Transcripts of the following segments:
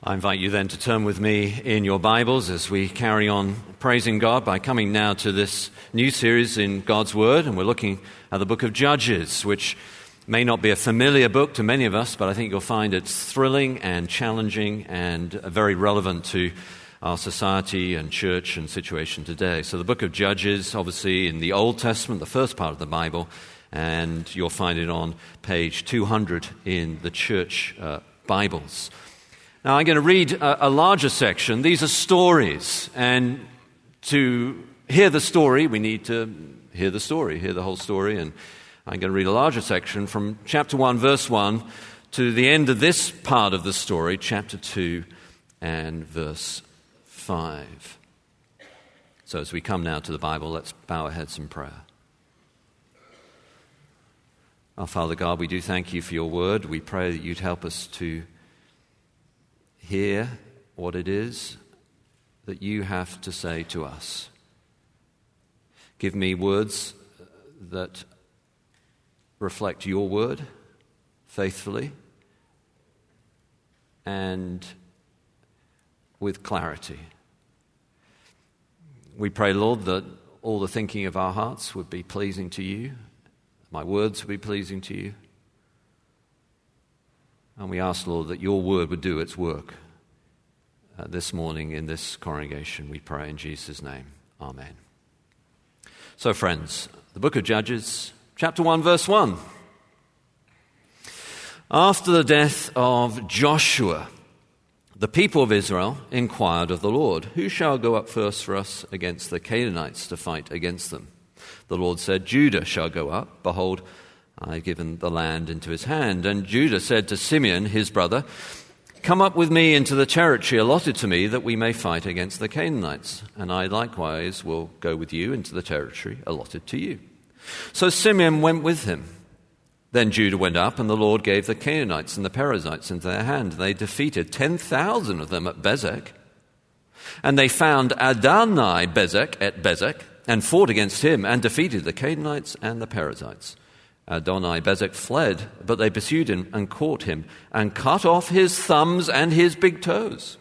I invite you then to turn with me in your Bibles as we carry on praising God by coming now to this new series in God's Word. And we're looking at the book of Judges, which may not be a familiar book to many of us, but I think you'll find it's thrilling and challenging and very relevant to our society and church and situation today. So, the book of Judges, obviously in the Old Testament, the first part of the Bible, and you'll find it on page 200 in the church uh, Bibles. Now, I'm going to read a, a larger section. These are stories, and to hear the story, we need to hear the story, hear the whole story. And I'm going to read a larger section from chapter 1, verse 1, to the end of this part of the story, chapter 2 and verse 5. So, as we come now to the Bible, let's bow our heads in prayer. Our Father God, we do thank you for your word. We pray that you'd help us to hear what it is that you have to say to us. Give me words that reflect your word faithfully and with clarity. We pray, Lord, that all the thinking of our hearts would be pleasing to you, my words would be pleasing to you. And we ask, Lord, that your word would do its work uh, this morning in this congregation. We pray in Jesus' name. Amen. So, friends, the book of Judges, chapter 1, verse 1. After the death of Joshua, the people of Israel inquired of the Lord, Who shall go up first for us against the Canaanites to fight against them? The Lord said, Judah shall go up. Behold, I have given the land into his hand. And Judah said to Simeon, his brother, Come up with me into the territory allotted to me that we may fight against the Canaanites. And I likewise will go with you into the territory allotted to you. So Simeon went with him. Then Judah went up, and the Lord gave the Canaanites and the Perizzites into their hand. They defeated 10,000 of them at Bezek. And they found Adoni Bezek at Bezek, and fought against him, and defeated the Canaanites and the Perizzites. Adoni Bezek fled, but they pursued him and caught him and cut off his thumbs and his big toes.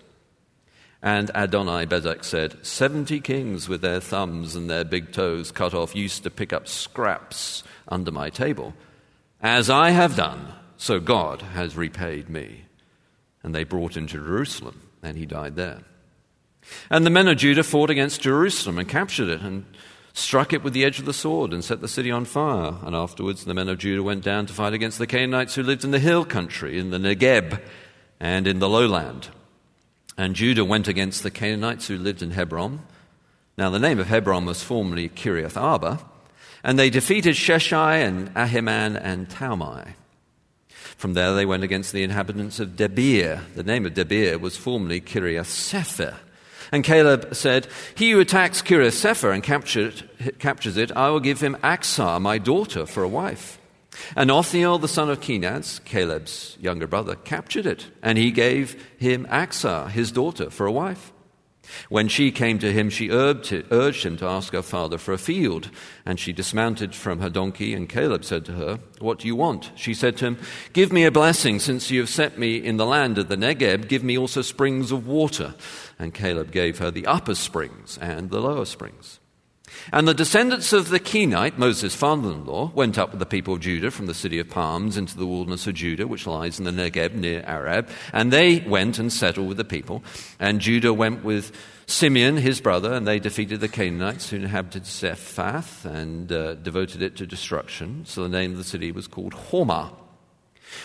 And Adoni Bezek said, Seventy kings with their thumbs and their big toes cut off used to pick up scraps under my table. As I have done, so God has repaid me. And they brought him to Jerusalem, and he died there. And the men of Judah fought against Jerusalem and captured it and struck it with the edge of the sword and set the city on fire. And afterwards, the men of Judah went down to fight against the Canaanites who lived in the hill country, in the Negeb, and in the lowland. And Judah went against the Canaanites who lived in Hebron. Now, the name of Hebron was formerly Kiriath Arba. And they defeated Sheshai and Ahiman and Talmai. From there, they went against the inhabitants of Debir. The name of Debir was formerly Kiriath Sepher. And Caleb said, He who attacks Kiriath Sepher and captures it, I will give him Achsah, my daughter, for a wife. And Othniel, the son of Kenaz, Caleb's younger brother, captured it, and he gave him Achsah, his daughter, for a wife. When she came to him, she urged him to ask her father for a field. And she dismounted from her donkey, and Caleb said to her, What do you want? She said to him, Give me a blessing, since you have set me in the land of the Negeb, give me also springs of water. And Caleb gave her the upper springs and the lower springs. And the descendants of the Kenite, Moses' father in law, went up with the people of Judah from the city of palms into the wilderness of Judah, which lies in the Negeb near Arad. And they went and settled with the people. And Judah went with Simeon, his brother, and they defeated the Canaanites who inhabited Zephath and uh, devoted it to destruction. So the name of the city was called Hormah.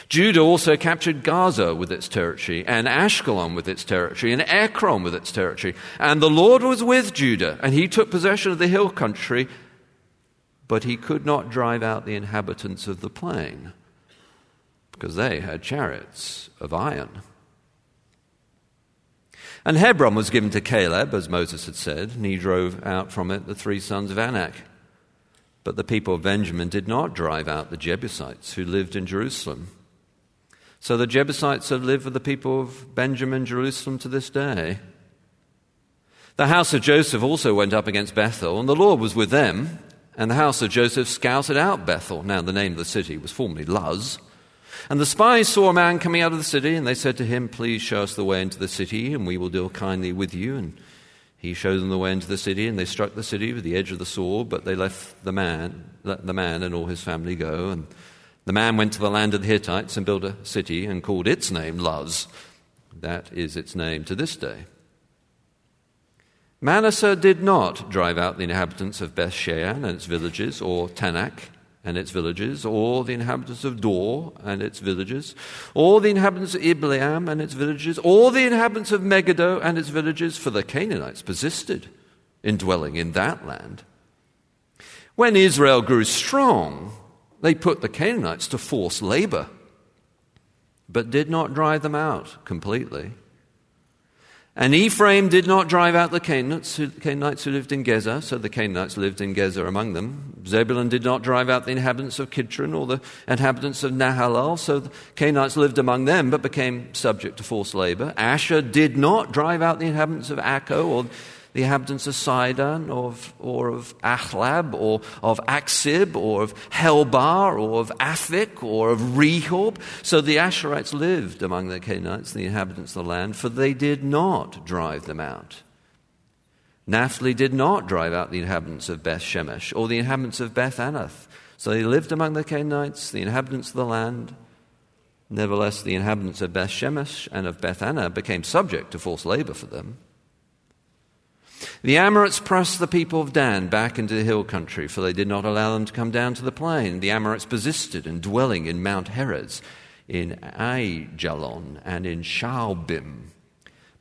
Judah also captured Gaza with its territory, and Ashkelon with its territory, and Ekron with its territory. And the Lord was with Judah, and he took possession of the hill country, but he could not drive out the inhabitants of the plain, because they had chariots of iron. And Hebron was given to Caleb, as Moses had said, and he drove out from it the three sons of Anak. But the people of Benjamin did not drive out the Jebusites who lived in Jerusalem. So the Jebusites have lived with the people of Benjamin, Jerusalem to this day. The house of Joseph also went up against Bethel, and the Lord was with them. And the house of Joseph scouted out Bethel. Now, the name of the city was formerly Luz. And the spies saw a man coming out of the city, and they said to him, Please show us the way into the city, and we will deal kindly with you. And he showed them the way into the city, and they struck the city with the edge of the sword, but they left the man, let the man and all his family go. And the man went to the land of the Hittites and built a city and called its name Luz. That is its name to this day. Manasseh did not drive out the inhabitants of Beth Shean and its villages, or Taanach and its villages, or the inhabitants of Dor and its villages, or the inhabitants of Ibleam and its villages, or the inhabitants of Megiddo and its villages, for the Canaanites persisted in dwelling in that land. When Israel grew strong, they put the Canaanites to forced labor, but did not drive them out completely. And Ephraim did not drive out the Canaanites who, Canaanites who lived in Gezer, so the Canaanites lived in Gezer among them. Zebulun did not drive out the inhabitants of Kitron or the inhabitants of Nahalal, so the Canaanites lived among them but became subject to forced labor. Asher did not drive out the inhabitants of Acco or the inhabitants of Sidon or of, or of Achlab or of Achzib or of Helbah or of Aphik or of Rehob. So the Asherites lived among the Canaanites, the inhabitants of the land, for they did not drive them out. Naphtali did not drive out the inhabitants of Beth Shemesh or the inhabitants of Beth Anath. So they lived among the Canaanites, the inhabitants of the land. Nevertheless, the inhabitants of Beth Shemesh and of Beth Anath became subject to forced labor for them. The Amorites pressed the people of Dan back into the hill country, for they did not allow them to come down to the plain. The Amorites persisted in dwelling in Mount Heres, in Aijalon, and in Shaalbim.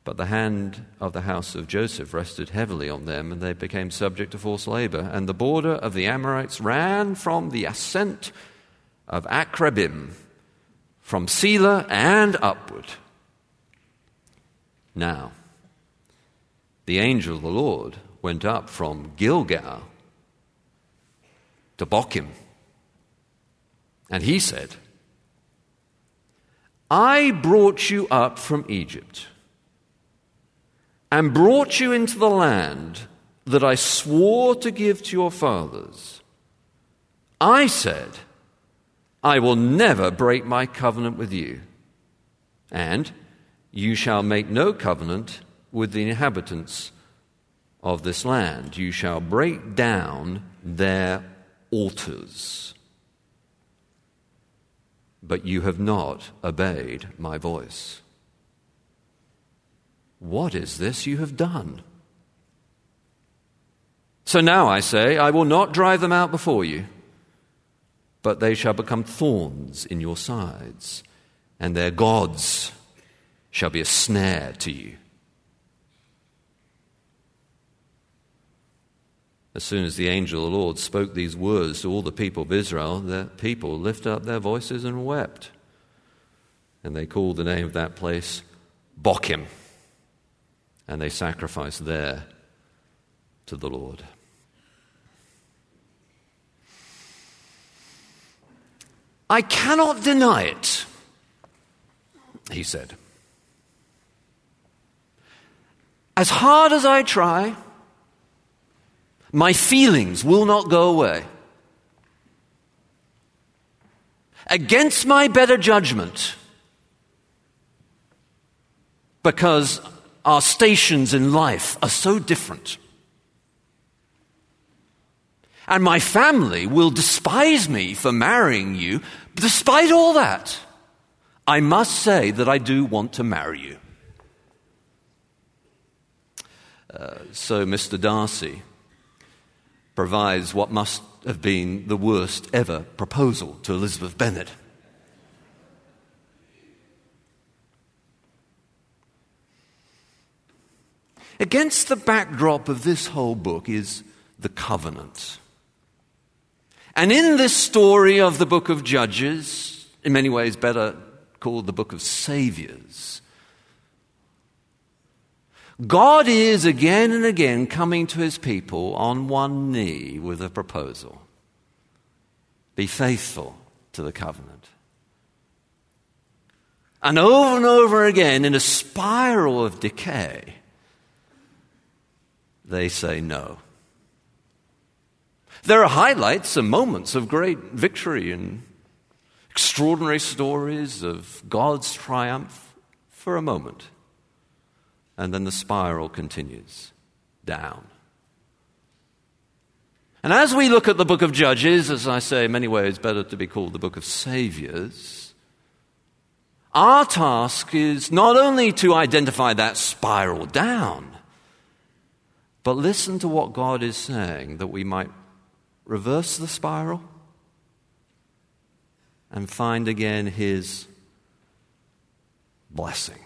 But the hand of the house of Joseph rested heavily on them, and they became subject to forced labor. And the border of the Amorites ran from the ascent of Akrabim, from Selah and upward. Now, the angel of the Lord went up from Gilgal to Bochim. And he said, I brought you up from Egypt and brought you into the land that I swore to give to your fathers. I said, I will never break my covenant with you, and you shall make no covenant with the inhabitants of this land. You shall break down their altars. But you have not obeyed my voice. What is this you have done? So now I say, I will not drive them out before you, but they shall become thorns in your sides, and their gods shall be a snare to you. As soon as the angel of the Lord spoke these words to all the people of Israel, the people lifted up their voices and wept. And they called the name of that place Bochim. And they sacrificed there to the Lord. I cannot deny it, he said. As hard as I try, my feelings will not go away. Against my better judgment, because our stations in life are so different. And my family will despise me for marrying you. Despite all that, I must say that I do want to marry you. Uh, so, Mr. Darcy, provides what must have been the worst ever proposal to Elizabeth Bennet. Against the backdrop of this whole book is the covenant. And in this story of the book of Judges, in many ways better called the book of Saviors, God is again and again coming to his people on one knee with a proposal be faithful to the covenant. And over and over again, in a spiral of decay, they say no. There are highlights and moments of great victory and extraordinary stories of God's triumph for a moment. And then the spiral continues down. And as we look at the book of Judges, as I say, in many ways better to be called the book of Saviors, our task is not only to identify that spiral down, but listen to what God is saying that we might reverse the spiral and find again His blessing.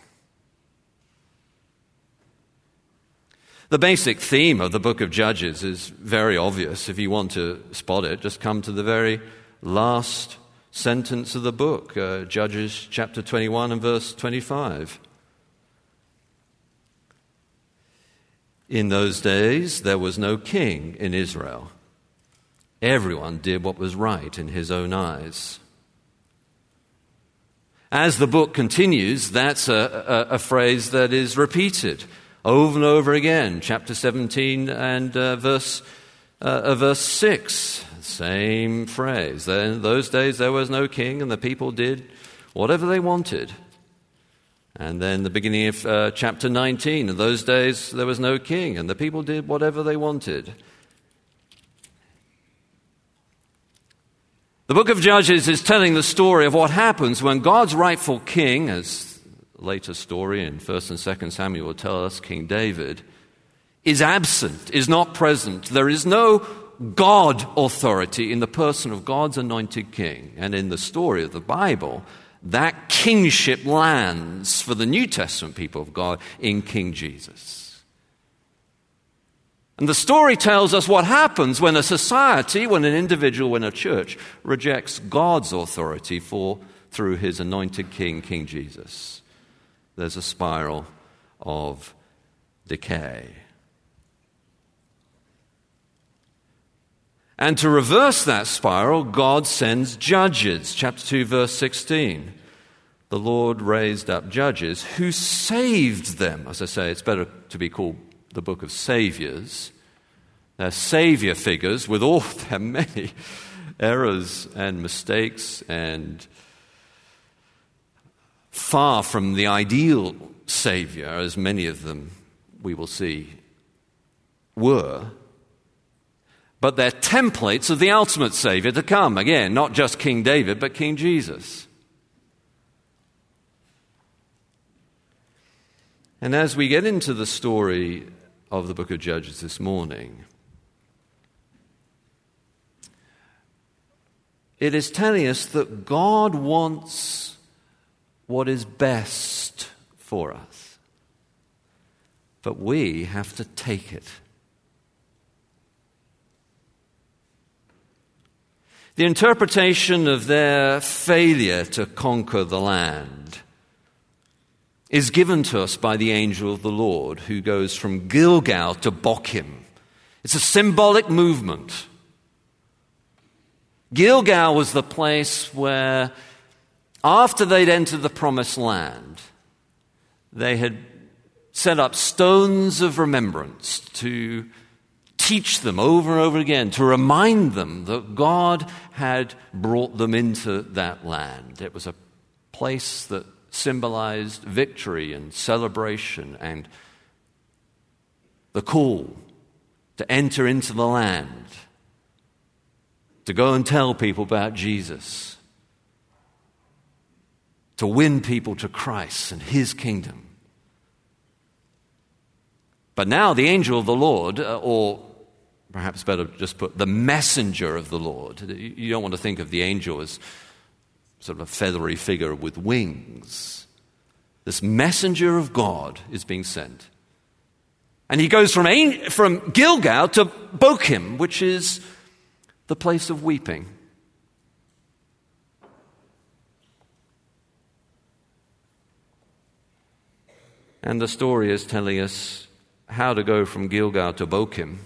The basic theme of the book of Judges is very obvious. If you want to spot it, just come to the very last sentence of the book, uh, Judges chapter 21 and verse 25. In those days, there was no king in Israel. Everyone did what was right in his own eyes. As the book continues, that's a, a, a phrase that is repeated over and over again. Chapter 17 and uh, verse, uh, verse 6, same phrase. In those days there was no king, and the people did whatever they wanted. And then the beginning of uh, chapter 19, in those days there was no king, and the people did whatever they wanted. The book of Judges is telling the story of what happens when God's rightful king, as later story in 1st and 2nd Samuel tell us, King David, is absent, is not present. There is no God authority in the person of God's anointed king. And in the story of the Bible, that kingship lands for the New Testament people of God in King Jesus. And the story tells us what happens when a society, when an individual, when a church rejects God's authority for, through his anointed king, King Jesus. There's a spiral of decay. And to reverse that spiral, God sends judges. Chapter 2, verse 16. The Lord raised up judges who saved them. As I say, it's better to be called the book of saviors. They're savior figures with all their many errors and mistakes and far from the ideal savior, as many of them we will see were. But they're templates of the ultimate savior to come. Again, not just King David, but King Jesus. And as we get into the story of the book of Judges this morning, it is telling us that God wants what is best for us. But we have to take it. The interpretation of their failure to conquer the land is given to us by the angel of the Lord who goes from Gilgal to Bochim. It's a symbolic movement. Gilgal was the place where, after they'd entered the promised land, they had set up stones of remembrance to teach them over and over again, to remind them that God had brought them into that land. It was a place that symbolized victory and celebration and the call to enter into the land to go and tell people about Jesus, to win people to Christ and his kingdom. But now the angel of the Lord, uh, or perhaps better just put the messenger of the Lord, you don't want to think of the angel as sort of a feathery figure with wings. This messenger of God is being sent. And he goes from, from Gilgal to Bochim, which is the place of weeping. And the story is telling us how to go from Gilgal to Bochim,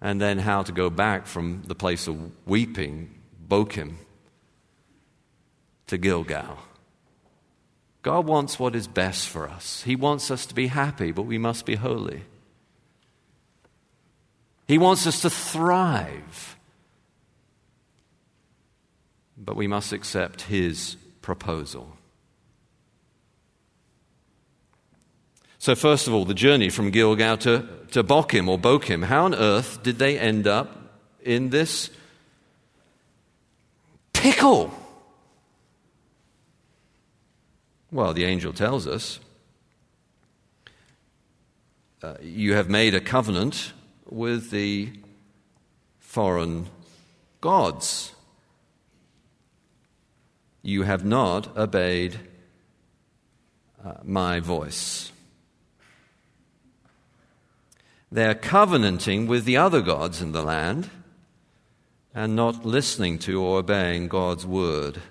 and then how to go back from the place of weeping, Bochim, to Gilgal. God wants what is best for us. He wants us to be happy, but we must be holy. He wants us to thrive. but we must accept his proposal. So, first of all, the journey from Gilgal to, to Bochim or Bochim. How on earth did they end up in this pickle? Well, the angel tells us uh, you have made a covenant with the foreign gods. You have not obeyed uh, my voice. They're covenanting with the other gods in the land and not listening to or obeying God's word.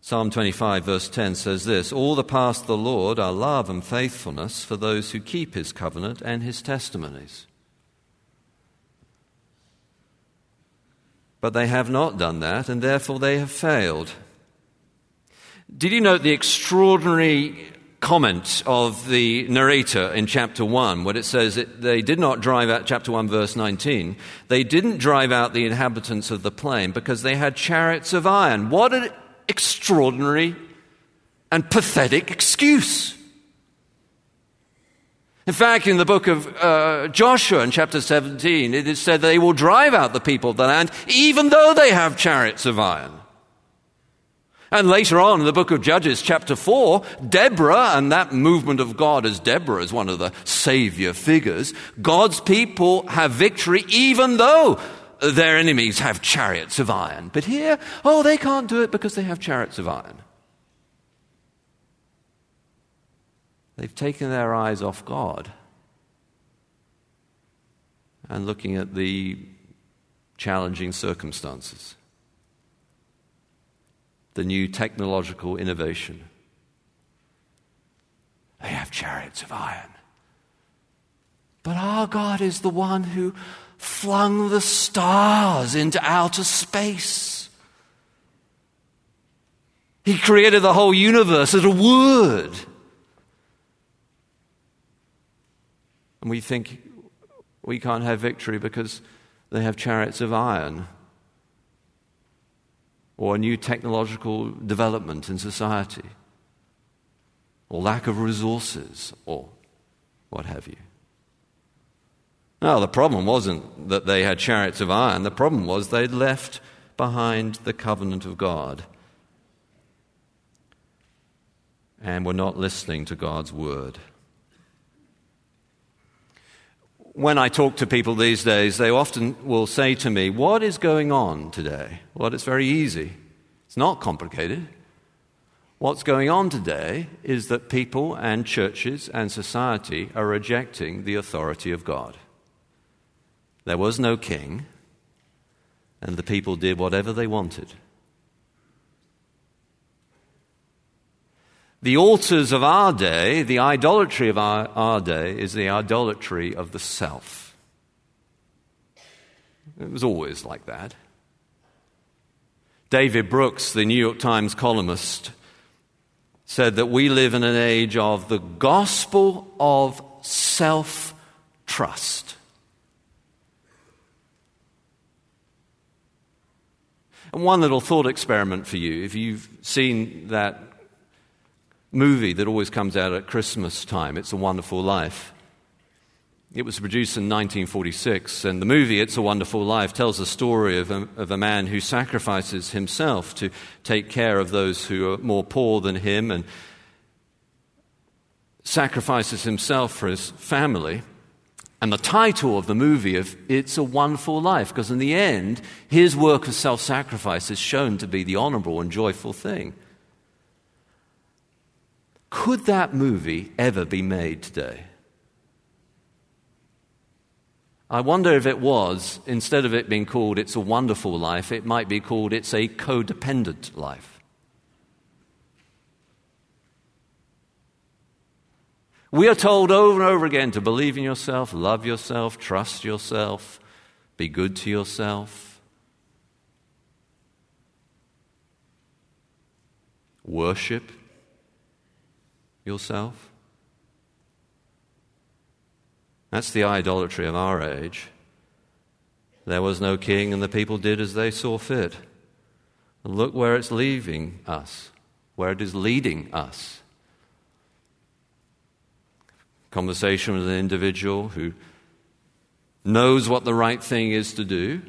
Psalm 25, verse 10 says this All the paths of the Lord are love and faithfulness for those who keep his covenant and his testimonies. But they have not done that, and therefore they have failed. Did you note the extraordinary comment of the narrator in chapter 1 when it says they did not drive out, chapter 1, verse 19, they didn't drive out the inhabitants of the plain because they had chariots of iron. What an extraordinary and pathetic excuse. In fact, in the book of uh, Joshua, in chapter 17, it is said they will drive out the people of the land even though they have chariots of iron. And later on in the book of Judges, chapter 4, Deborah, and that movement of God as Deborah is one of the savior figures, God's people have victory even though their enemies have chariots of iron. But here, oh, they can't do it because they have chariots of iron. They've taken their eyes off God and looking at the challenging circumstances the new technological innovation. They have chariots of iron. But our God is the one who flung the stars into outer space. He created the whole universe at a word. And we think we can't have victory because they have chariots of iron or a new technological development in society, or lack of resources, or what have you. Now, the problem wasn't that they had chariots of iron, the problem was they'd left behind the covenant of God and were not listening to God's word. When I talk to people these days, they often will say to me, What is going on today? Well, it's very easy. It's not complicated. What's going on today is that people and churches and society are rejecting the authority of God. There was no king, and the people did whatever they wanted. The altars of our day, the idolatry of our, our day, is the idolatry of the self. It was always like that. David Brooks, the New York Times columnist, said that we live in an age of the gospel of self trust. And one little thought experiment for you. If you've seen that movie that always comes out at Christmas time, It's a Wonderful Life. It was produced in 1946, and the movie It's a Wonderful Life tells the story of a, of a man who sacrifices himself to take care of those who are more poor than him and sacrifices himself for his family. And the title of the movie of It's a Wonderful Life, because in the end, his work of self sacrifice is shown to be the honorable and joyful thing. Could that movie ever be made today? I wonder if it was, instead of it being called It's a Wonderful Life, it might be called It's a Codependent Life. We are told over and over again to believe in yourself, love yourself, trust yourself, be good to yourself, worship yourself? That's the idolatry of our age. There was no king, and the people did as they saw fit. And look where it's leaving us, where it is leading us. Conversation with an individual who knows what the right thing is to do.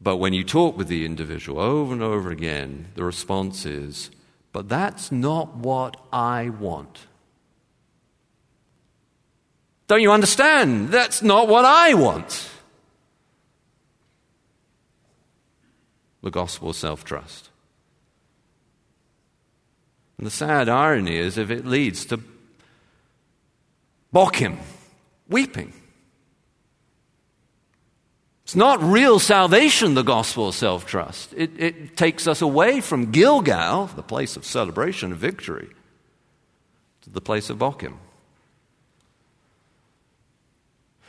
But when you talk with the individual over and over again, the response is, But that's not what I want. Don't you understand? That's not what I want. The gospel of self trust. And the sad irony is if it leads to Bochim, weeping. It's not real salvation, the gospel of self trust. It, it, takes us away from Gilgal, the place of celebration and victory, to the place of Bochim.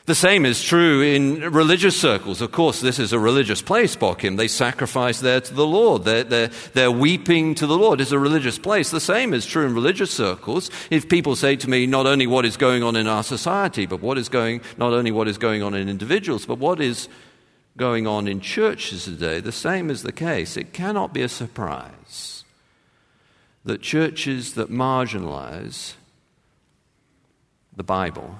The same is true in religious circles. Of course, this is a religious place, Bochim. They sacrifice there to the Lord. They're, they're weeping to the Lord. It's a religious place. The same is true in religious circles. If people say to me, not only what is going on in our society, but what is going, not only what is going on in individuals, but what is going on in churches today, the same is the case. It cannot be a surprise that churches that marginalize the Bible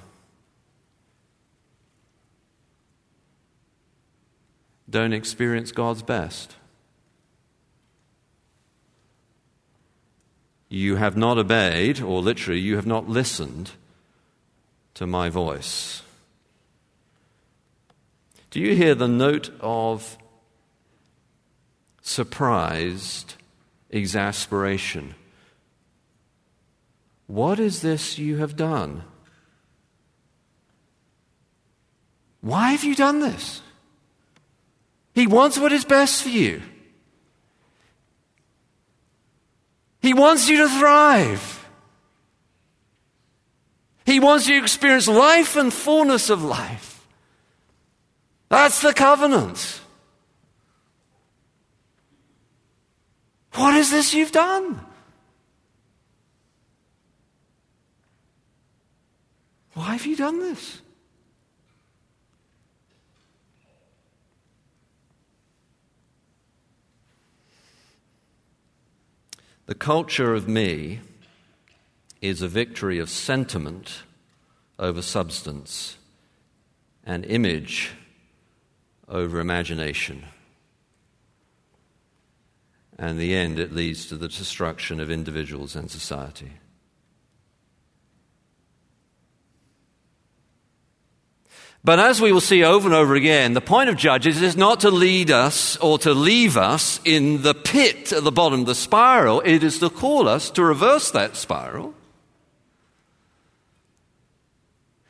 don't experience God's best. You have not obeyed, or literally, you have not listened to my voice. Do you hear the note of surprised exasperation? What is this you have done? Why have you done this? He wants what is best for you. He wants you to thrive. He wants you to experience life and fullness of life. That's the covenant. What is this you've done? Why have you done this? The culture of me is a victory of sentiment over substance and image over imagination. And the end, it leads to the destruction of individuals and society. But as we will see over and over again, the point of Judges is not to lead us or to leave us in the pit at the bottom of the spiral. It is to call us to reverse that spiral.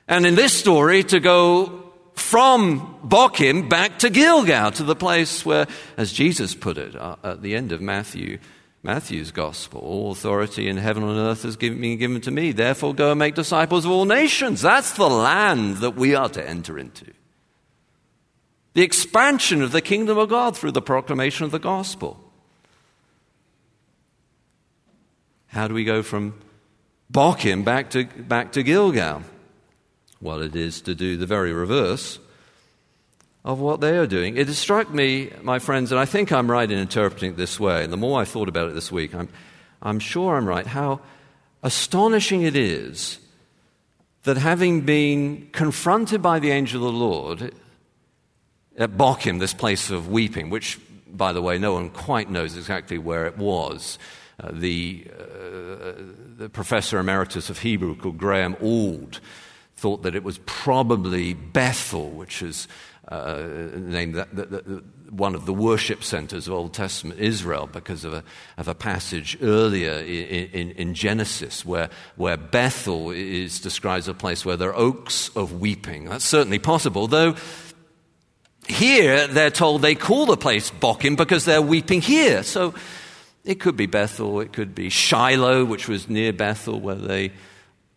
And in this story, to go from Bochim back to Gilgal, to the place where, as Jesus put it uh, at the end of Matthew Matthew's gospel. All authority in heaven and earth has been given to me. Therefore, go and make disciples of all nations. That's the land that we are to enter into. The expansion of the kingdom of God through the proclamation of the gospel. How do we go from Bochim back to, back to Gilgal? Well, it is to do the very reverse of what they are doing. It has struck me, my friends, and I think I'm right in interpreting it this way, and the more I thought about it this week, I'm, I'm sure I'm right, how astonishing it is that having been confronted by the angel of the Lord at Bochim, this place of weeping, which, by the way, no one quite knows exactly where it was. Uh, the, uh, the professor emeritus of Hebrew called Graeme Auld thought that it was probably Bethel, which is uh, named that, that, that, one of the worship centers of Old Testament Israel because of a, of a passage earlier in, in, in, Genesis where, where Bethel is described as a place where there are oaks of weeping. That's certainly possible, though here they're told they call the place Bochim because they're weeping here. So it could be Bethel, it could be Shiloh, which was near Bethel, where they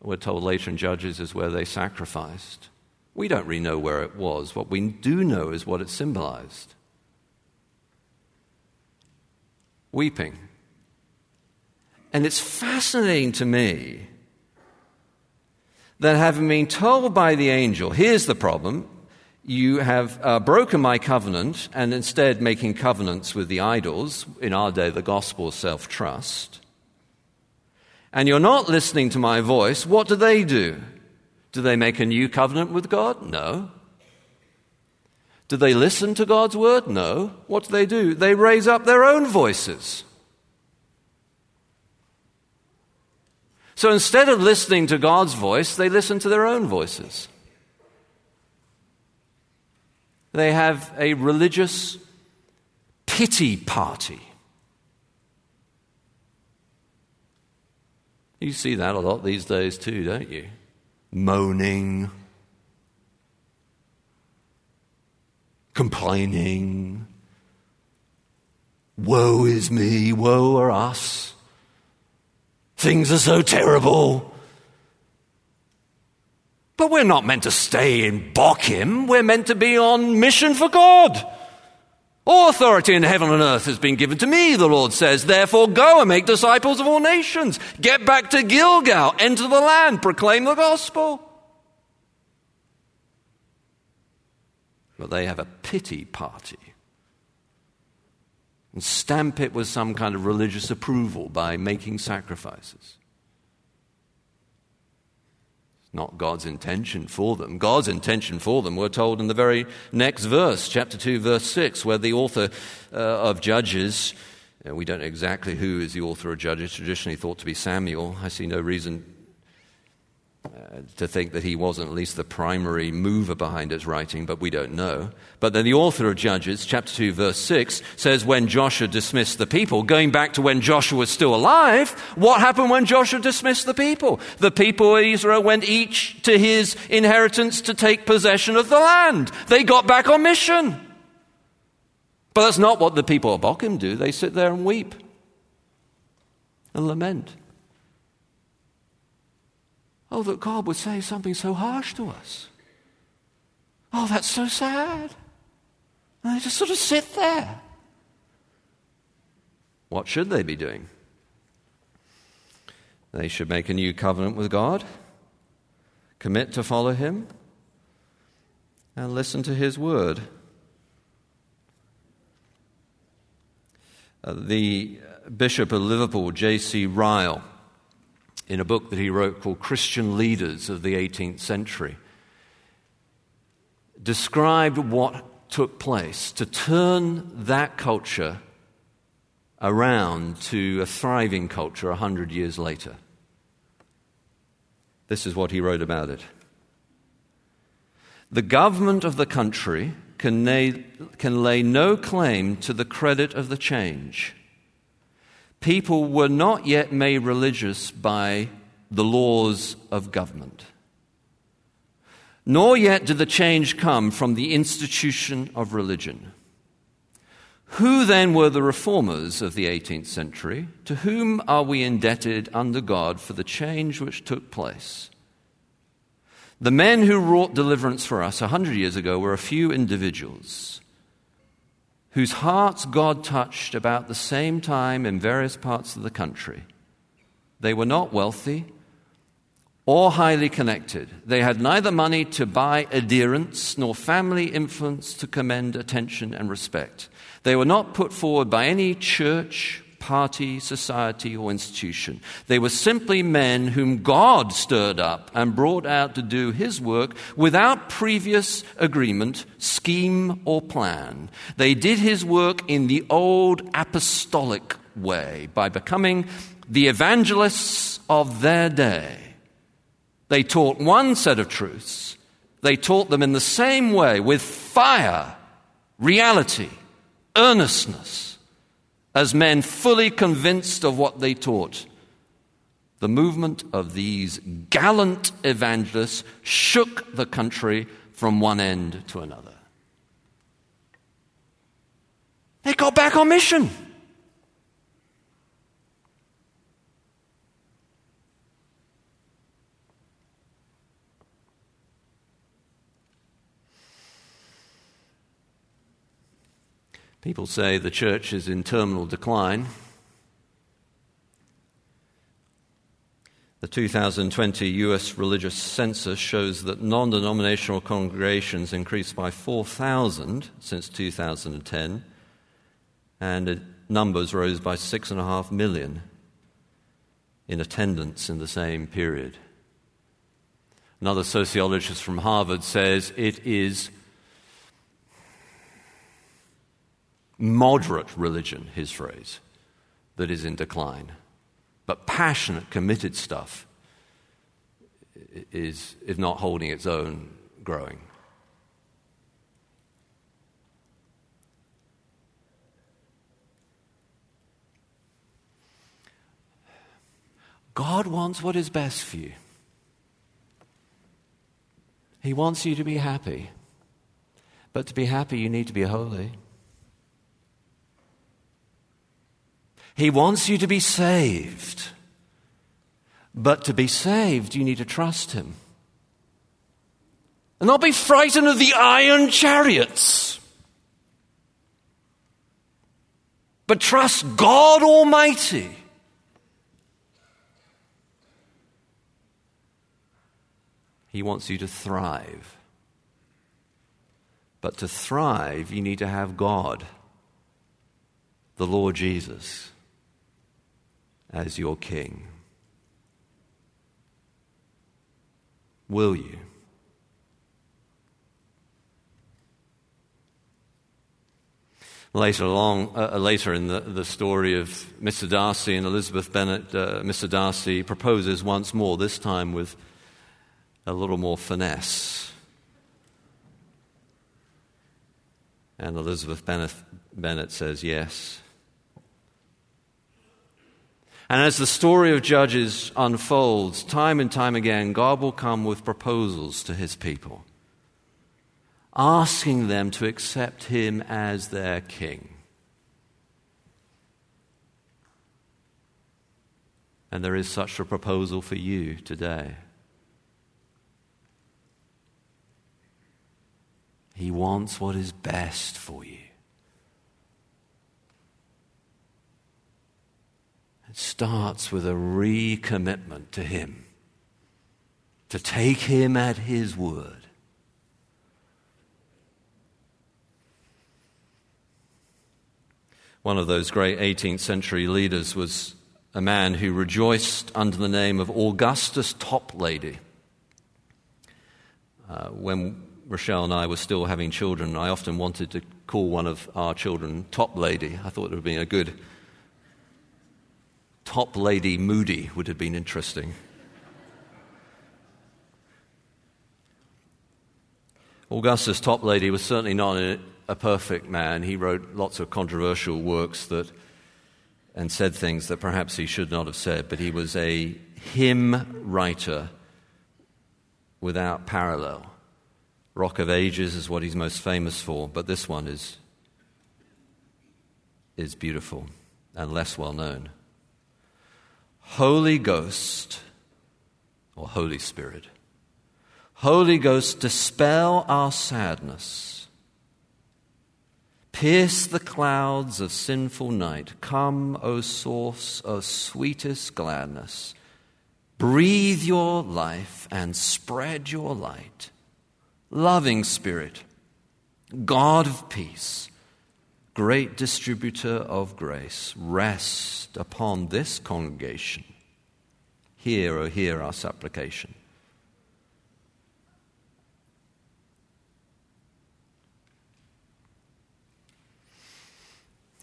were told later in Judges is where they sacrificed. We don't really know where it was. What we do know is what it symbolized weeping. And it's fascinating to me that having been told by the angel, here's the problem you have uh, broken my covenant and instead making covenants with the idols, in our day, the gospel of self trust, and you're not listening to my voice, what do they do? Do they make a new covenant with God? No. Do they listen to God's word? No. What do they do? They raise up their own voices. So instead of listening to God's voice, they listen to their own voices. They have a religious pity party. You see that a lot these days too, don't you? Moaning, complaining, woe is me, woe are us. Things are so terrible. But we're not meant to stay in Bochim. We're meant to be on mission for God. All authority in heaven and earth has been given to me, the Lord says. Therefore, go and make disciples of all nations. Get back to Gilgal, enter the land, proclaim the gospel. But they have a pity party and stamp it with some kind of religious approval by making sacrifices. Not God's intention for them. God's intention for them, we're told in the very next verse, chapter 2, verse 6, where the author uh, of Judges, uh, we don't know exactly who is the author of Judges, traditionally thought to be Samuel. I see no reason Uh, to think that he wasn't at least the primary mover behind his writing, but we don't know. But then the author of Judges, chapter 2, verse 6, says when Joshua dismissed the people, going back to when Joshua was still alive, what happened when Joshua dismissed the people? The people of Israel went each to his inheritance to take possession of the land. They got back on mission. But that's not what the people of Bochim do. They sit there and weep and lament. Oh, that God would say something so harsh to us. Oh, that's so sad. And they just sort of sit there. What should they be doing? They should make a new covenant with God, commit to follow Him, and listen to His word. Uh, the Bishop of Liverpool, J.C. Ryle, in a book that he wrote called Christian Leaders of the 18th Century, described what took place to turn that culture around to a thriving culture 100 years later. This is what he wrote about it. The government of the country can lay, can lay no claim to the credit of the change people were not yet made religious by the laws of government. Nor yet did the change come from the institution of religion. Who then were the reformers of the 18th century? To whom are we indebted under God for the change which took place? The men who wrought deliverance for us a hundred years ago were a few individuals whose hearts God touched about the same time in various parts of the country. They were not wealthy or highly connected. They had neither money to buy adherence nor family influence to commend attention and respect. They were not put forward by any church party, society, or institution. They were simply men whom God stirred up and brought out to do his work without previous agreement, scheme, or plan. They did his work in the old apostolic way by becoming the evangelists of their day. They taught one set of truths. They taught them in the same way with fire, reality, earnestness as men fully convinced of what they taught. The movement of these gallant evangelists shook the country from one end to another. They got back on mission. People say the church is in terminal decline. The 2020 US religious census shows that non denominational congregations increased by 4,000 since 2010, and numbers rose by 6.5 million in attendance in the same period. Another sociologist from Harvard says it is moderate religion, his phrase, that is in decline. But passionate, committed stuff is, if not holding its own, growing. God wants what is best for you. He wants you to be happy. But to be happy, you need to be holy. He wants you to be saved. But to be saved, you need to trust Him. And not be frightened of the iron chariots. But trust God Almighty. He wants you to thrive. But to thrive, you need to have God, the Lord Jesus as your king? Will you? Later along, uh, uh, later in the, the story of Mr. Darcy and Elizabeth Bennet, uh, Mr. Darcy proposes once more, this time with a little more finesse. And Elizabeth Bennet, Bennet says yes. And as the story of Judges unfolds, time and time again, God will come with proposals to his people, asking them to accept him as their king. And there is such a proposal for you today. He wants what is best for you. It starts with a recommitment to Him, to take Him at His word. One of those great 18th century leaders was a man who rejoiced under the name of Augustus Toplady. Uh, when Rochelle and I were still having children, I often wanted to call one of our children Toplady. I thought it would be a good Toplady Moody would have been interesting. Augustus Toplady was certainly not a perfect man. He wrote lots of controversial works that and said things that perhaps he should not have said, but he was a hymn writer without parallel. Rock of Ages is what he's most famous for, but this one is, is beautiful and less well known. Holy Ghost, or Holy Spirit, Holy Ghost, dispel our sadness. Pierce the clouds of sinful night. Come, O source of sweetest gladness. Breathe your life and spread your light. Loving Spirit, God of peace, great distributor of grace, rest upon this congregation. Hear, O oh, hear our supplication.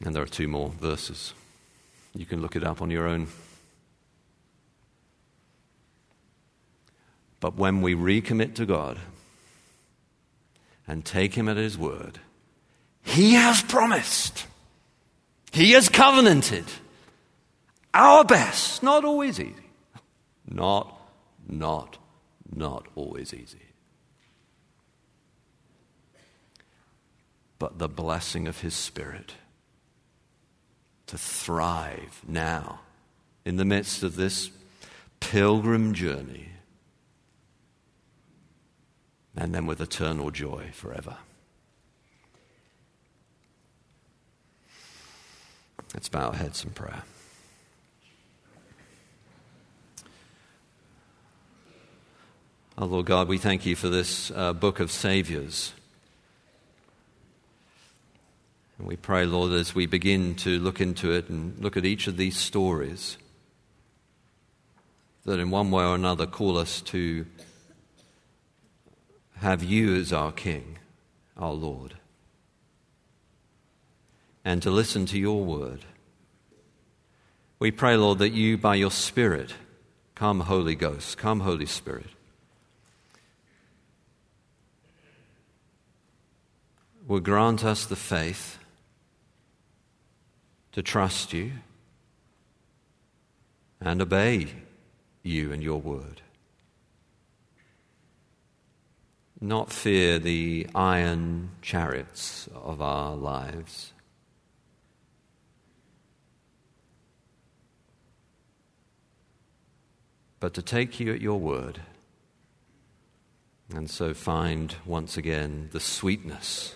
And there are two more verses. You can look it up on your own. But when we recommit to God and take Him at His word, he has promised. He has covenanted. Our best. Not always easy. Not, not, not always easy. But the blessing of His Spirit to thrive now in the midst of this pilgrim journey and then with eternal joy forever. Let's bow our heads in prayer. Oh, Lord God, we thank you for this uh, book of Saviors. And we pray, Lord, as we begin to look into it and look at each of these stories, that in one way or another call us to have you as our King, our Lord, and to listen to your word. We pray, Lord, that you, by your Spirit, come, Holy Ghost, come, Holy Spirit, will grant us the faith to trust you and obey you and your word. Not fear the iron chariots of our lives. But to take you at your word and so find once again the sweetness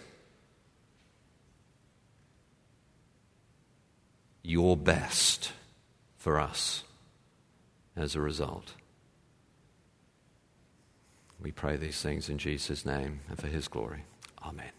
your best for us as a result. We pray these things in Jesus' name and for his glory. Amen.